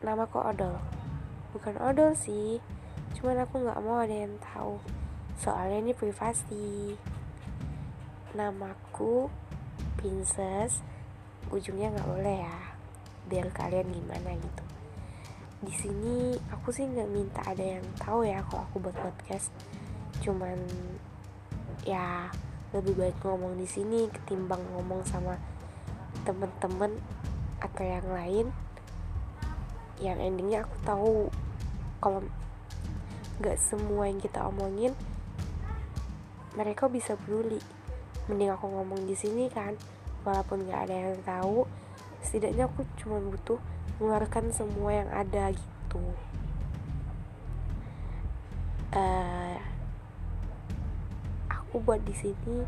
nama kok odol. Bukan odol sih cuman aku nggak mau ada yang tahu. Soalnya ini privasi. Namaku princess. Ujungnya nggak boleh ya biar kalian gimana gitu. Di sini aku sih nggak minta ada yang tahu ya kalau aku buat podcast. Cuman ya lebih baik ngomong di sini ketimbang ngomong sama temen-temen atau yang lain yang endingnya aku tahu kalau nggak semua yang kita omongin mereka bisa peduli. Mending aku ngomong di sini kan walaupun nggak ada yang tahu setidaknya aku cuma butuh mengeluarkan semua yang ada gitu. Uh, aku buat di sini